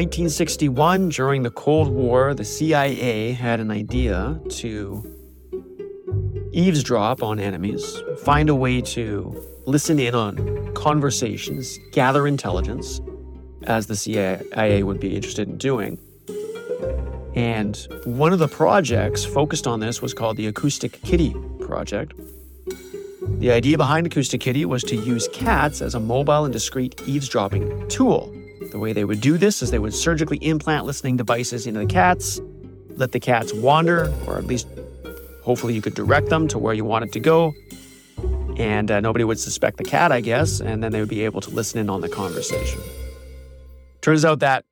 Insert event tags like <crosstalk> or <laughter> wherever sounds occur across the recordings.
1961, during the Cold War, the CIA had an idea to eavesdrop on enemies, find a way to listen in on conversations, gather intelligence, as the CIA would be interested in doing. And one of the projects focused on this was called the Acoustic Kitty Project. The idea behind Acoustic Kitty was to use cats as a mobile and discreet eavesdropping tool. The way they would do this is they would surgically implant listening devices into the cats, let the cats wander, or at least hopefully you could direct them to where you wanted to go, and uh, nobody would suspect the cat, I guess, and then they would be able to listen in on the conversation. Turns out that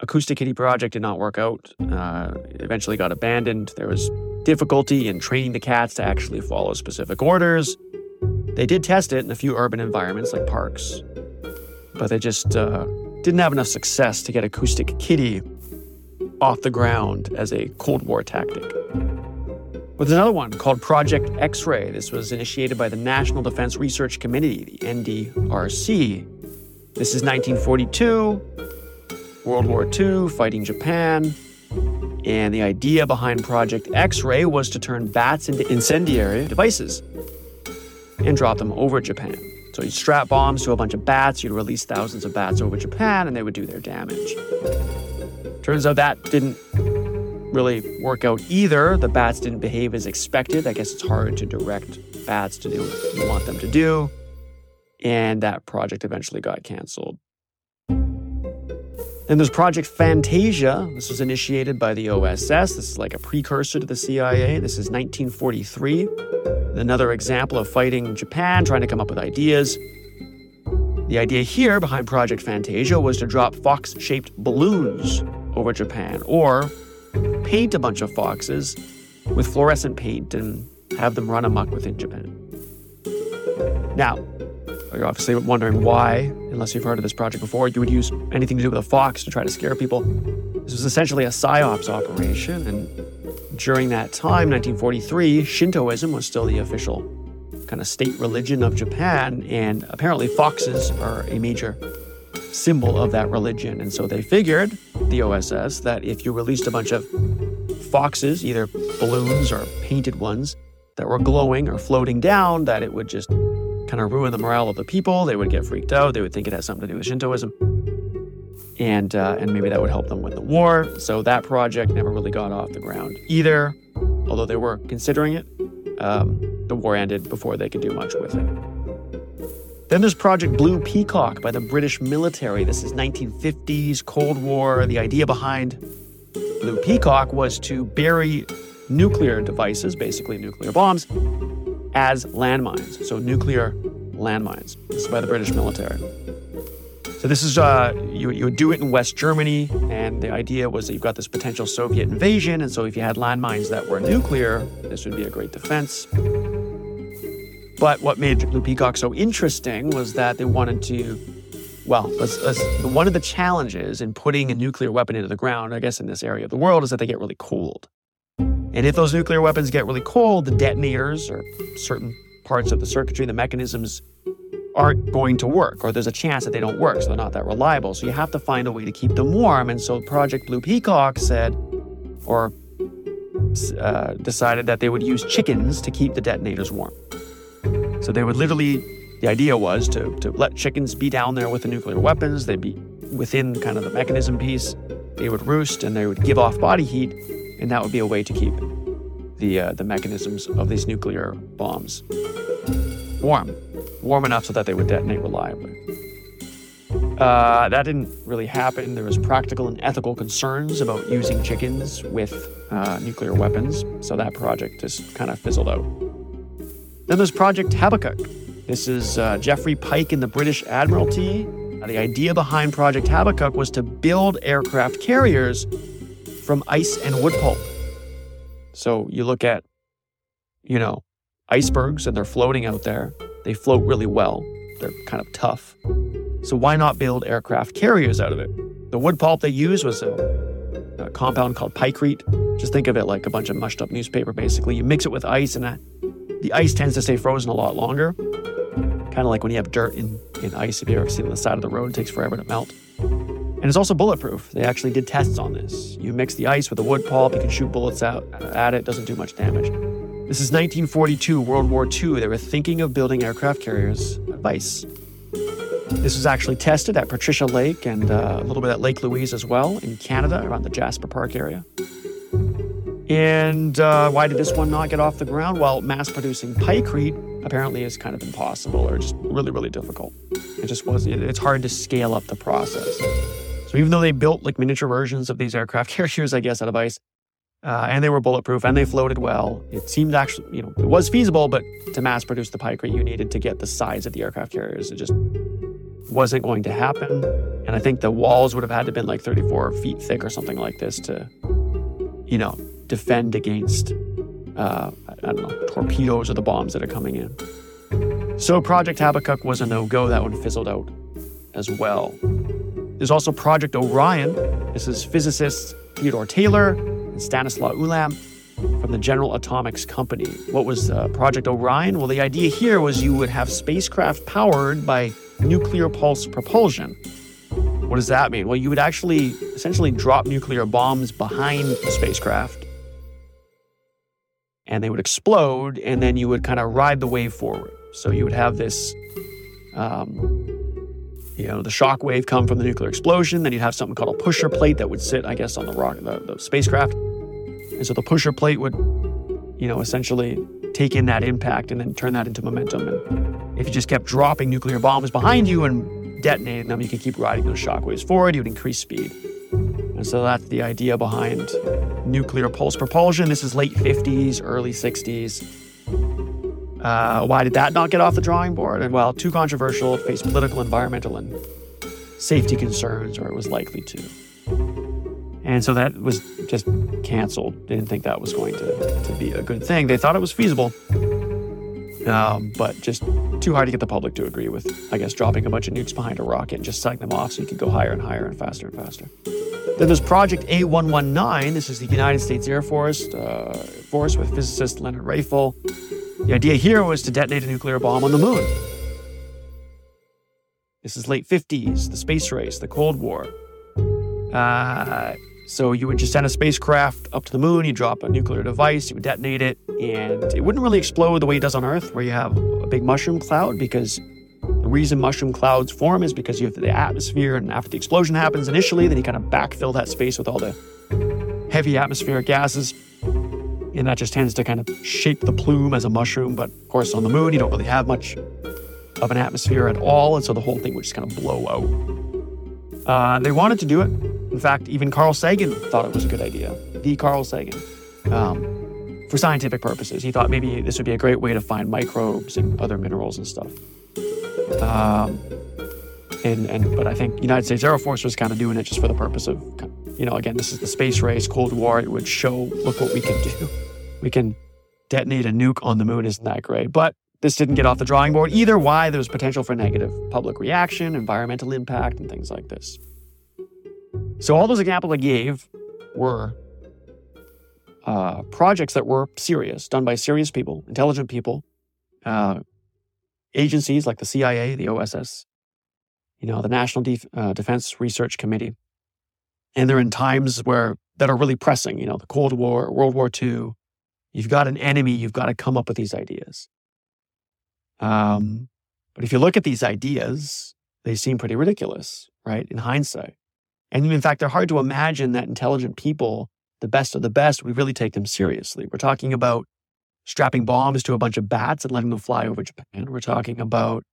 Acoustic Kitty project did not work out. Uh, eventually got abandoned. There was difficulty in training the cats to actually follow specific orders. They did test it in a few urban environments like parks, but they just uh, didn't have enough success to get Acoustic Kitty off the ground as a Cold War tactic. With another one called Project X Ray. This was initiated by the National Defense Research Committee, the NDRC. This is 1942, World War II, fighting Japan. And the idea behind Project X Ray was to turn bats into incendiary devices and drop them over Japan. So you'd strap bombs to a bunch of bats, you'd release thousands of bats over Japan, and they would do their damage. Turns out that didn't really work out either. The bats didn't behave as expected. I guess it's hard to direct bats to do what you want them to do. And that project eventually got canceled. Then there's Project Fantasia. This was initiated by the OSS. This is like a precursor to the CIA. This is 1943. Another example of fighting Japan, trying to come up with ideas. The idea here behind Project Fantasia was to drop fox shaped balloons over Japan or paint a bunch of foxes with fluorescent paint and have them run amok within Japan. Now, you're obviously wondering why, unless you've heard of this project before, you would use anything to do with a fox to try to scare people. This was essentially a psyops operation, and during that time, 1943, Shintoism was still the official kind of state religion of Japan, and apparently foxes are a major symbol of that religion. And so they figured, the OSS, that if you released a bunch of foxes, either balloons or painted ones, that were glowing or floating down, that it would just kind of ruin the morale of the people. They would get freaked out. They would think it has something to do with Shintoism. And, uh, and maybe that would help them win the war. So that project never really got off the ground either, although they were considering it. Um, the war ended before they could do much with it. Then there's Project Blue Peacock by the British military. This is 1950s Cold War. The idea behind Blue Peacock was to bury nuclear devices, basically nuclear bombs, as landmines, so nuclear landmines. This is by the British military. So this is uh, you, you would do it in West Germany, and the idea was that you've got this potential Soviet invasion, and so if you had landmines that were nuclear, this would be a great defense. But what made Blue Peacock so interesting was that they wanted to, well, let's, let's, one of the challenges in putting a nuclear weapon into the ground, I guess in this area of the world, is that they get really cold. And if those nuclear weapons get really cold, the detonators or certain parts of the circuitry, the mechanisms aren't going to work, or there's a chance that they don't work, so they're not that reliable. So you have to find a way to keep them warm. And so Project Blue Peacock said, or uh, decided that they would use chickens to keep the detonators warm. So they would literally, the idea was to, to let chickens be down there with the nuclear weapons. They'd be within kind of the mechanism piece. They would roost and they would give off body heat and that would be a way to keep the uh, the mechanisms of these nuclear bombs warm, warm enough so that they would detonate reliably. Uh, that didn't really happen. There was practical and ethical concerns about using chickens with uh, nuclear weapons, so that project just kind of fizzled out. Then there's Project Habakkuk. This is uh, Geoffrey Pyke in the British Admiralty. the idea behind Project Habakkuk was to build aircraft carriers from ice and wood pulp. So you look at, you know, icebergs and they're floating out there. They float really well. They're kind of tough. So why not build aircraft carriers out of it? The wood pulp they used was a, a compound called pykrete. Just think of it like a bunch of mushed up newspaper, basically. You mix it with ice, and that, the ice tends to stay frozen a lot longer. Kind of like when you have dirt in, in ice. If you ever seen on the side of the road, it takes forever to melt. And it's also bulletproof. They actually did tests on this. You mix the ice with a wood pulp, you can shoot bullets out at it, it doesn't do much damage. This is 1942, World War II. They were thinking of building aircraft carriers at Weiss. This was actually tested at Patricia Lake and uh, a little bit at Lake Louise as well in Canada, around the Jasper Park area. And uh, why did this one not get off the ground? Well, mass producing pykrete apparently is kind of impossible or just really, really difficult. It just was, it's hard to scale up the process. So even though they built like miniature versions of these aircraft <laughs> carriers, I guess, out of ice, uh, and they were bulletproof and they floated well. It seemed actually, you know, it was feasible, but to mass produce the pykrete, you needed to get the size of the aircraft carriers. It just wasn't going to happen. And I think the walls would have had to been like 34 feet thick or something like this to, you know, defend against, uh, I don't know, torpedoes or the bombs that are coming in. So Project Habakkuk was a no-go. That one fizzled out as well. There's also Project Orion. This is physicists Theodore Taylor and Stanislaw Ulam from the General Atomics Company. What was uh, Project Orion? Well, the idea here was you would have spacecraft powered by nuclear pulse propulsion. What does that mean? Well, you would actually essentially drop nuclear bombs behind the spacecraft and they would explode, and then you would kind of ride the wave forward. So you would have this, um, you know, the shock wave come from the nuclear explosion. Then you'd have something called a pusher plate that would sit, I guess, on the rock, the, the spacecraft. And so the pusher plate would, you know, essentially take in that impact and then turn that into momentum. And if you just kept dropping nuclear bombs behind you and detonating them, you could keep riding those shock waves forward. You would increase speed. And so that's the idea behind nuclear pulse propulsion. This is late 50s, early 60s. Uh, why did that not get off the drawing board? And well, too controversial, faced political, environmental, and safety concerns, or it was likely to. And so that was just canceled. Didn't think that was going to, to be a good thing. They thought it was feasible, um, but just too hard to get the public to agree with, I guess, dropping a bunch of nukes behind a rocket and just setting them off so you could go higher and higher and faster and faster. Then there's Project A119. This is the United States Air Force, uh, Force with physicist Leonard Reiffel. The idea here was to detonate a nuclear bomb on the moon. This is late 50s, the space race, the Cold War. Uh, so you would just send a spacecraft up to the moon, you drop a nuclear device, you would detonate it, and it wouldn't really explode the way it does on Earth, where you have a big mushroom cloud, because the reason mushroom clouds form is because you have the atmosphere, and after the explosion happens initially, then you kind of backfill that space with all the heavy atmospheric gases. And that just tends to kind of shape the plume as a mushroom. But of course, on the moon, you don't really have much of an atmosphere at all. And so the whole thing would just kind of blow out. Uh, they wanted to do it. In fact, even Carl Sagan thought it was a good idea. The Carl Sagan. Um, for scientific purposes, he thought maybe this would be a great way to find microbes and other minerals and stuff. Um, and, and but I think United States Air Force was kind of doing it just for the purpose of, you know, again, this is the space race, Cold War. It would show, look what we can do. We can detonate a nuke on the moon. Isn't that great? But this didn't get off the drawing board either. Why? There was potential for negative public reaction, environmental impact, and things like this. So all those examples I gave were uh, projects that were serious, done by serious people, intelligent people, uh, agencies like the CIA, the OSS, you know, the National Def- uh, Defense Research Committee. And they're in times where that are really pressing, you know, the Cold War, World War II. You've got an enemy, you've got to come up with these ideas. Um, but if you look at these ideas, they seem pretty ridiculous, right? In hindsight. And in fact, they're hard to imagine that intelligent people, the best of the best, we really take them seriously. We're talking about strapping bombs to a bunch of bats and letting them fly over Japan. We're talking about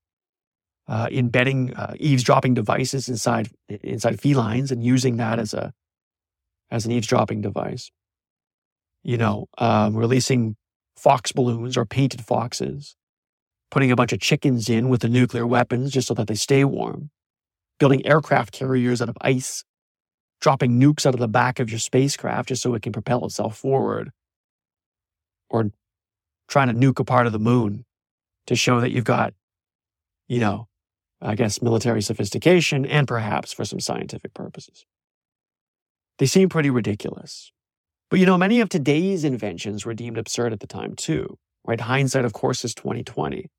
uh, embedding uh, eavesdropping devices inside inside felines and using that as a as an eavesdropping device. You know, um, releasing fox balloons or painted foxes, putting a bunch of chickens in with the nuclear weapons just so that they stay warm, building aircraft carriers out of ice, dropping nukes out of the back of your spacecraft just so it can propel itself forward, or trying to nuke a part of the moon to show that you've got, you know, I guess military sophistication and perhaps for some scientific purposes. They seem pretty ridiculous. But you know, many of today's inventions were deemed absurd at the time too, right? Hindsight, of course, is 2020.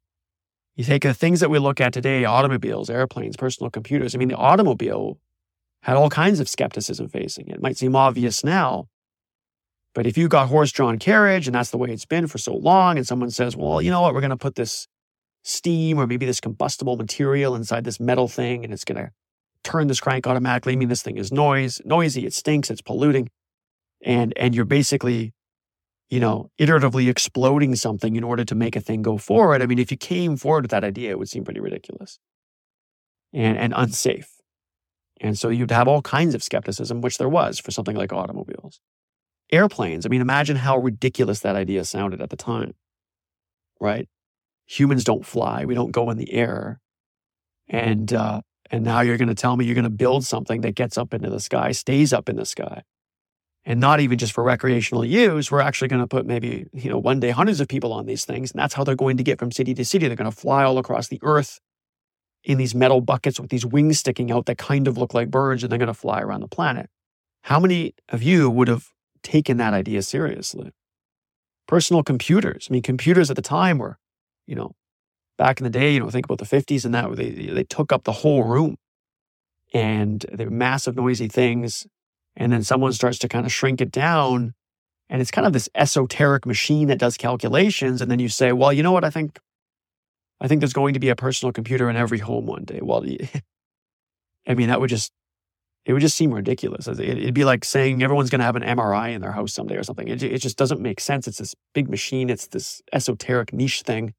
You take the things that we look at today, automobiles, airplanes, personal computers. I mean, the automobile had all kinds of skepticism facing it. It might seem obvious now, but if you got horse drawn carriage and that's the way it's been for so long, and someone says, well, you know what, we're going to put this steam or maybe this combustible material inside this metal thing and it's going to turn this crank automatically. I mean, this thing is noise, noisy, it stinks, it's polluting. And, and you're basically, you know, iteratively exploding something in order to make a thing go forward. I mean, if you came forward with that idea, it would seem pretty ridiculous and, and unsafe. And so you'd have all kinds of skepticism, which there was for something like automobiles. Airplanes, I mean, imagine how ridiculous that idea sounded at the time, right? Humans don't fly, we don't go in the air. And, uh, and now you're going to tell me you're going to build something that gets up into the sky, stays up in the sky. And not even just for recreational use, we're actually going to put maybe, you know, one day hundreds of people on these things. And that's how they're going to get from city to city. They're going to fly all across the earth in these metal buckets with these wings sticking out that kind of look like birds and they're going to fly around the planet. How many of you would have taken that idea seriously? Personal computers. I mean, computers at the time were, you know, back in the day, you know, think about the 50s and that, they, they took up the whole room and they're massive, noisy things. And then someone starts to kind of shrink it down. And it's kind of this esoteric machine that does calculations. And then you say, well, you know what? I think I think there's going to be a personal computer in every home one day. Well, <laughs> I mean, that would just, it would just seem ridiculous. It'd be like saying everyone's going to have an MRI in their house someday or something. It, it just doesn't make sense. It's this big machine. It's this esoteric niche thing.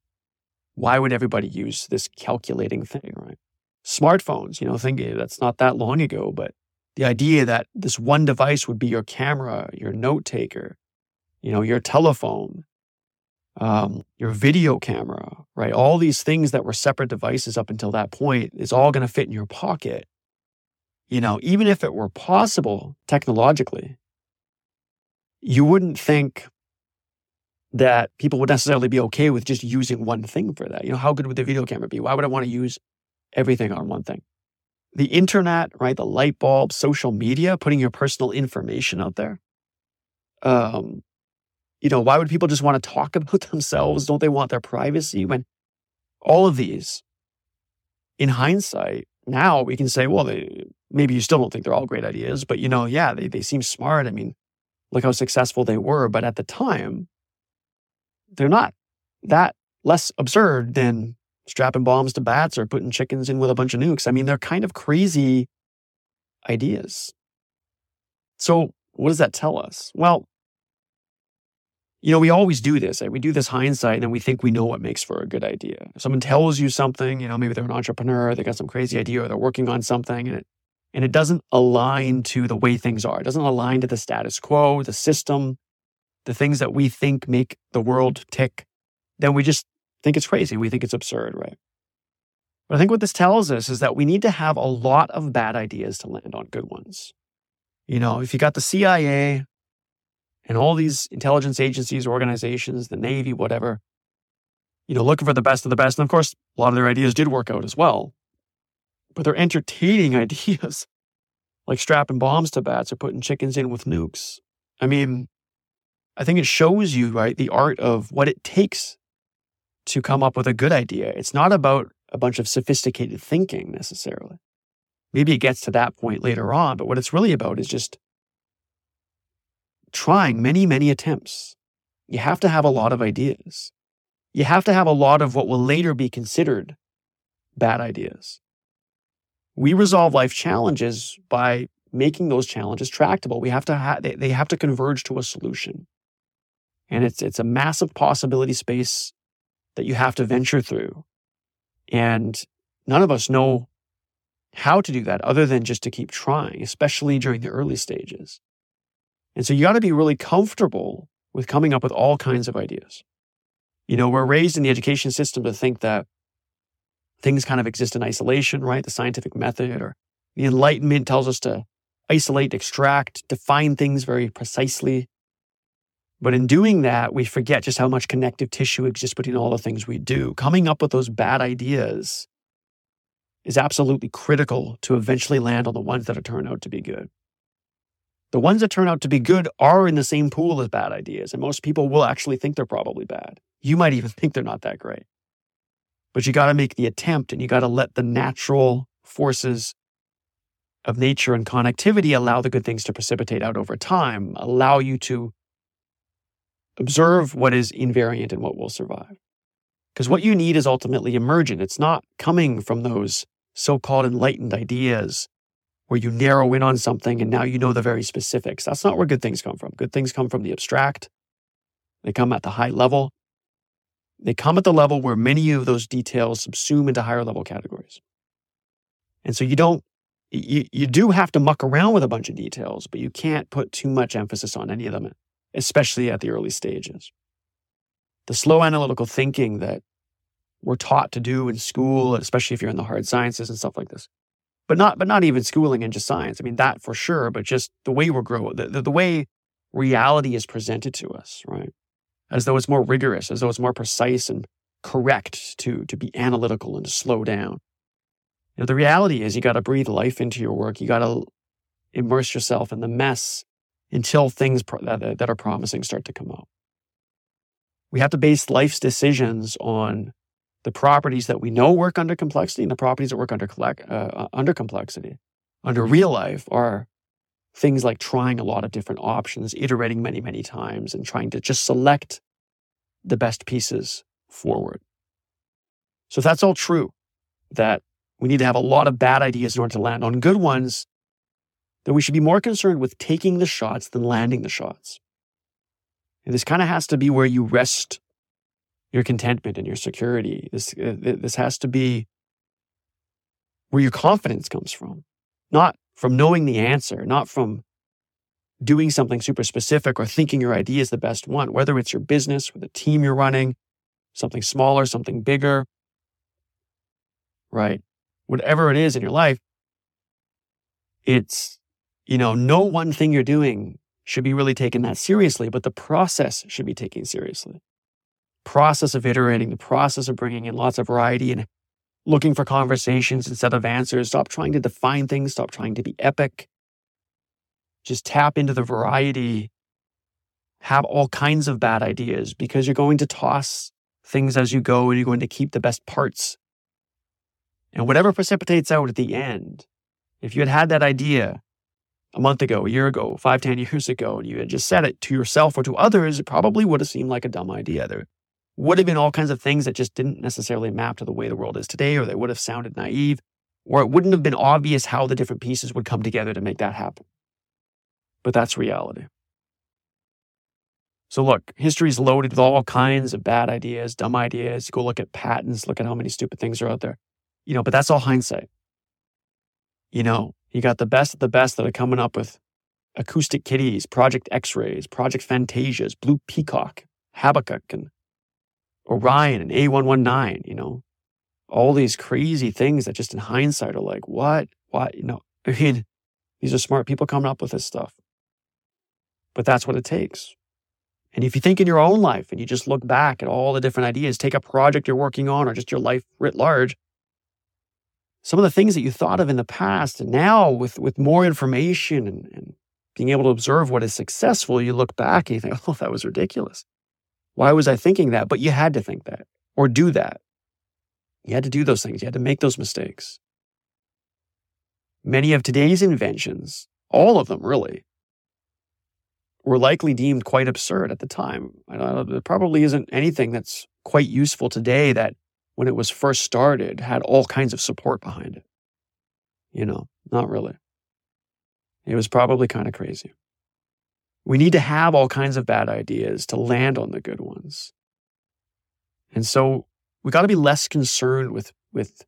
Why would everybody use this calculating thing, right? Smartphones, you know, think eh, that's not that long ago, but the idea that this one device would be your camera, your note taker, you know, your telephone, um, your video camera, right? All these things that were separate devices up until that point is all going to fit in your pocket. You know, even if it were possible technologically, you wouldn't think that people would necessarily be okay with just using one thing for that. You know, how good would the video camera be? Why would I want to use everything on one thing? The internet, right? The light bulb, social media, putting your personal information out there. Um, you know, why would people just want to talk <laughs> about themselves? Don't they want their privacy? When all of these, in hindsight, now we can say, well, they, maybe you still don't think they're all great ideas, but you know, yeah, they, they seem smart. I mean, look how successful they were. But at the time, they're not that less absurd than strapping bombs to bats or putting chickens in with a bunch of nukes. I mean, they're kind of crazy ideas. So, what does that tell us? Well, you know, we always do this. Right? We do this hindsight and then we think we know what makes for a good idea. If someone tells you something, you know, maybe they're an entrepreneur, they got some crazy idea or they're working on something and it and it doesn't align to the way things are. It doesn't align to the status quo, the system, the things that we think make the world tick. Then we just think it's crazy. We think it's absurd, right? But I think what this tells us is that we need to have a lot of bad ideas to land on good ones. You know, if you got the CIA and all these intelligence agencies, organizations, the Navy, whatever, you know, looking for the best of the best. And of course, a lot of their ideas did work out as well. But they're entertaining <laughs> ideas like strapping bombs to bats or putting chickens in with nukes. I mean, I think it shows you, right, the art of what it takes to come up with a good idea. It's not about a bunch of sophisticated thinking necessarily. Maybe it gets to that point later on, but what it's really about is just trying many, many attempts. You have to have a lot of ideas. You have to have a lot of what will later be considered bad ideas. We resolve life challenges by making those challenges tractable. We have to ha- they, they have to converge to a solution. And it's it's a massive possibility space that you have to venture through. And none of us mm-hmm. know how to do that other than just to keep trying, especially during the early stages. And so you got to be really comfortable with coming up with all kinds of ideas. You know, we're raised in the education system to think that things kind of exist in isolation, right? The scientific method or the Enlightenment tells us to isolate, extract, define things very precisely. But in doing that, we forget just how much connective tissue exists between all the things we do. Coming up with those bad ideas is absolutely critical to eventually land on the ones that turn out to be good. The ones that turn out to be good are in the same pool as bad ideas, and most people will actually think they're probably bad. You might even <laughs> think they're not that great. But you got to make the attempt and you got to let the natural forces of nature and connectivity allow the good things to precipitate out over time, allow you to observe what is invariant and what will survive. Because what you need is ultimately emergent. It's not coming from those so called enlightened ideas where you narrow in on something and now you know the very specifics. That's not where good things come from. Good things come from the abstract, they come at the high level. They come at the level where many of those details subsume into higher level categories. And so you don't, you, you do have to muck around with a bunch of details, but you can't put too much emphasis on any of them, especially at the early stages. The slow analytical thinking that we're taught to do in school, especially if you're in the hard sciences and stuff like this, but not but not even schooling and just science. I mean that for sure, but just the way we're growing, the, the, the way reality is presented to us, right? As though it's more rigorous, as though it's more precise and correct to to be analytical and to slow down. You know, the reality is you got to breathe life into your work. You got to immerse yourself in the mess until things pro- that, that are promising start to come out. We have to base life's decisions on the properties that we know work under complexity and the properties that work under, collect, uh, uh, under complexity, under real life, are things like trying a lot of different options, iterating many, many times, and trying to just select the best pieces forward. So, if that's all true, that we need to have a lot of bad ideas in order to land on good ones, then we should be more concerned with taking the shots than landing the shots. And this kind of has to be where you rest your contentment and your security. This, uh, this has to be where your confidence comes from, not from knowing the answer, not from doing something super specific or thinking your idea is the best one, whether it's your business or the team you're running, something smaller, something bigger, right? Whatever it is in your life, it's, you know, no one thing you're doing should be really taken that seriously, but the process should be taken seriously process of iterating, the process of bringing in lots of variety and looking for conversations instead of answers. Stop trying to define things, stop trying to be epic. Just tap into the variety. Have all kinds of bad ideas because you're going to toss things as you go and you're going to keep the best parts. And whatever precipitates out at the end, if you had had that idea a month ago, a year ago, five, ten years ago, and you had just said it to yourself or to others, it probably would have seemed like a dumb idea. There, would have been all kinds of things that just didn't necessarily map to the way the world is today, or they would have sounded naive, or it wouldn't have been obvious how the different pieces would come together to make that happen. But that's reality. So, look, history is loaded with all kinds of bad ideas, dumb ideas. Go look at patents, look at how many stupid things are out there. You know, but that's all hindsight. You know, you got the best of the best that are coming up with acoustic kitties, Project X rays, Project Fantasias, Blue Peacock, Habakkuk, and Orion and A119, you know, all these crazy things that just in hindsight are like, what? What? You know, <laughs> I mean, these are smart people coming up with this stuff. But that's what it takes. And if you think in your own life and you just look back at all the different ideas, take a project you're working on or just your life writ large, some of the things that you thought of in the past, and now with, with more information and, and being able to observe what is successful, you look back and you think, <laughs> oh, that was ridiculous. Why was I thinking that? But you had to think that or do that. You had to do those things. You had to make those mistakes. Many of today's inventions, all of them really, were likely deemed quite absurd at the time. there probably isn't anything that's quite useful today that when it was first started had all kinds of support behind it. You know, not really. It was probably kind of crazy. We need to have all kinds of bad ideas to land on the good ones. And so we got to be less concerned with, with,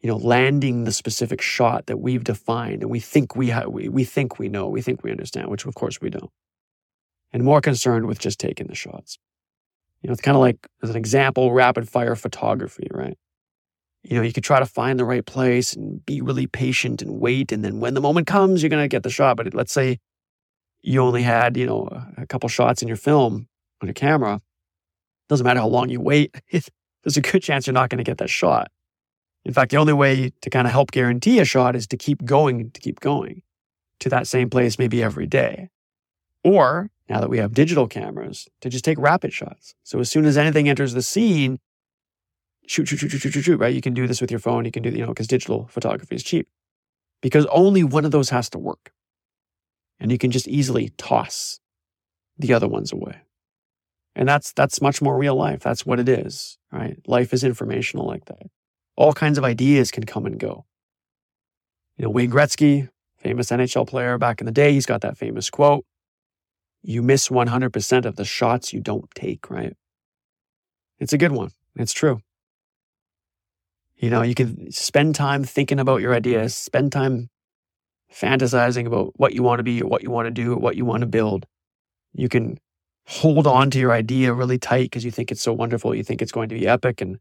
you know, landing the specific shot that we've defined and we think we, ha- we, we think we know, we think we understand, which of course we don't. And more concerned with just taking the shots. You know, it's kind of like, as an example, rapid fire photography, right? You know, you could try to find the right place and be really patient and wait. And then when the moment comes, you're going to get the shot. But let's say you only had, you know, a couple shots in your film on your camera, doesn't matter how long you wait, <laughs> there's a good chance you're not going to get that shot. In fact, the only way to kind of help guarantee a shot is to keep going, to keep going to that same place maybe every day. Or now that we have digital cameras, to just take rapid shots. So as soon as anything enters the scene, shoot, shoot, shoot, shoot, shoot, shoot, right? You can do this with your phone. You can do, you know, because digital photography is cheap. because only one of those has to work. And you can just easily toss the other ones away. And that's that's much more real life. That's what it is, right? Life is informational like that. All kinds of ideas can come and go. You know, Wayne Gretzky, famous NHL player back in the day, he's got that famous quote, you miss 100% of the shots you don't take, right? It's a good one. It's true. You know, you can spend time thinking about your ideas, spend time fantasizing about what you want to be or what you want to do or what you want to build. You can hold on to your idea really tight because you think it's so wonderful, you think it's going to be epic, and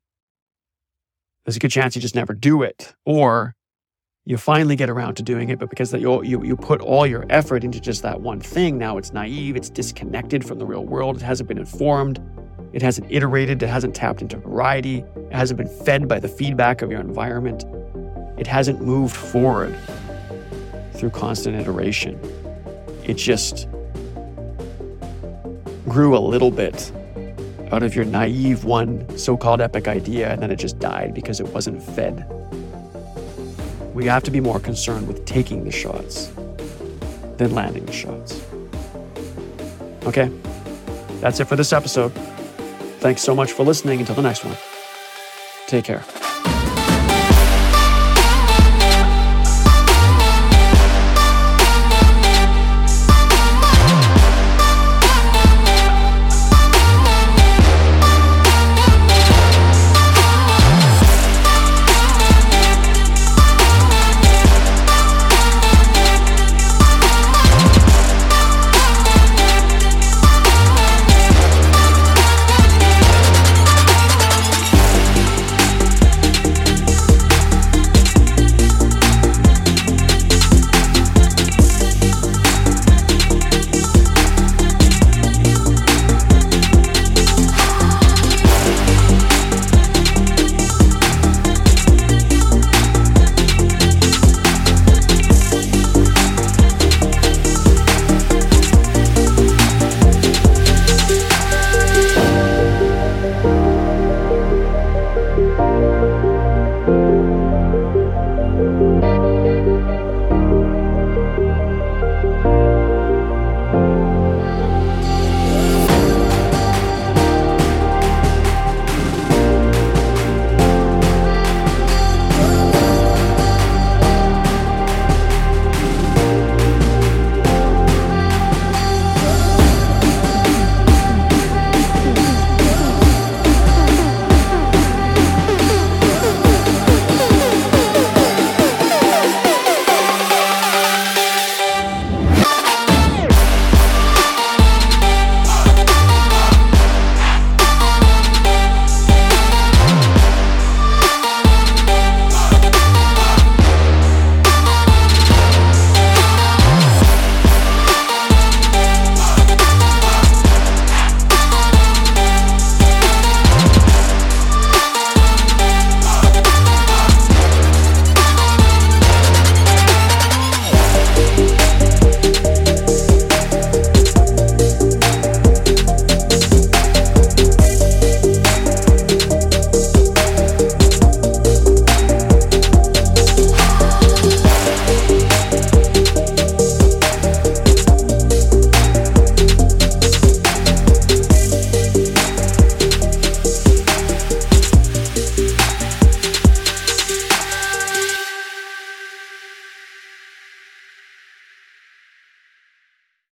there's a good chance you just never do it. Or you finally get around to doing it, but because you, you, you put all your effort into just that one thing, now it's naive, it's disconnected from the real world, it hasn't been informed, it hasn't iterated, it hasn't tapped into variety, it hasn't been fed by the feedback of your environment, it hasn't moved forward through constant iteration. It just grew a little bit out of your naive one so called epic idea, and then it just died because it wasn't fed. We have to be more concerned with taking the shots than landing the shots. Okay, that's it for this episode. Thanks so much for listening. Until the next one, take care.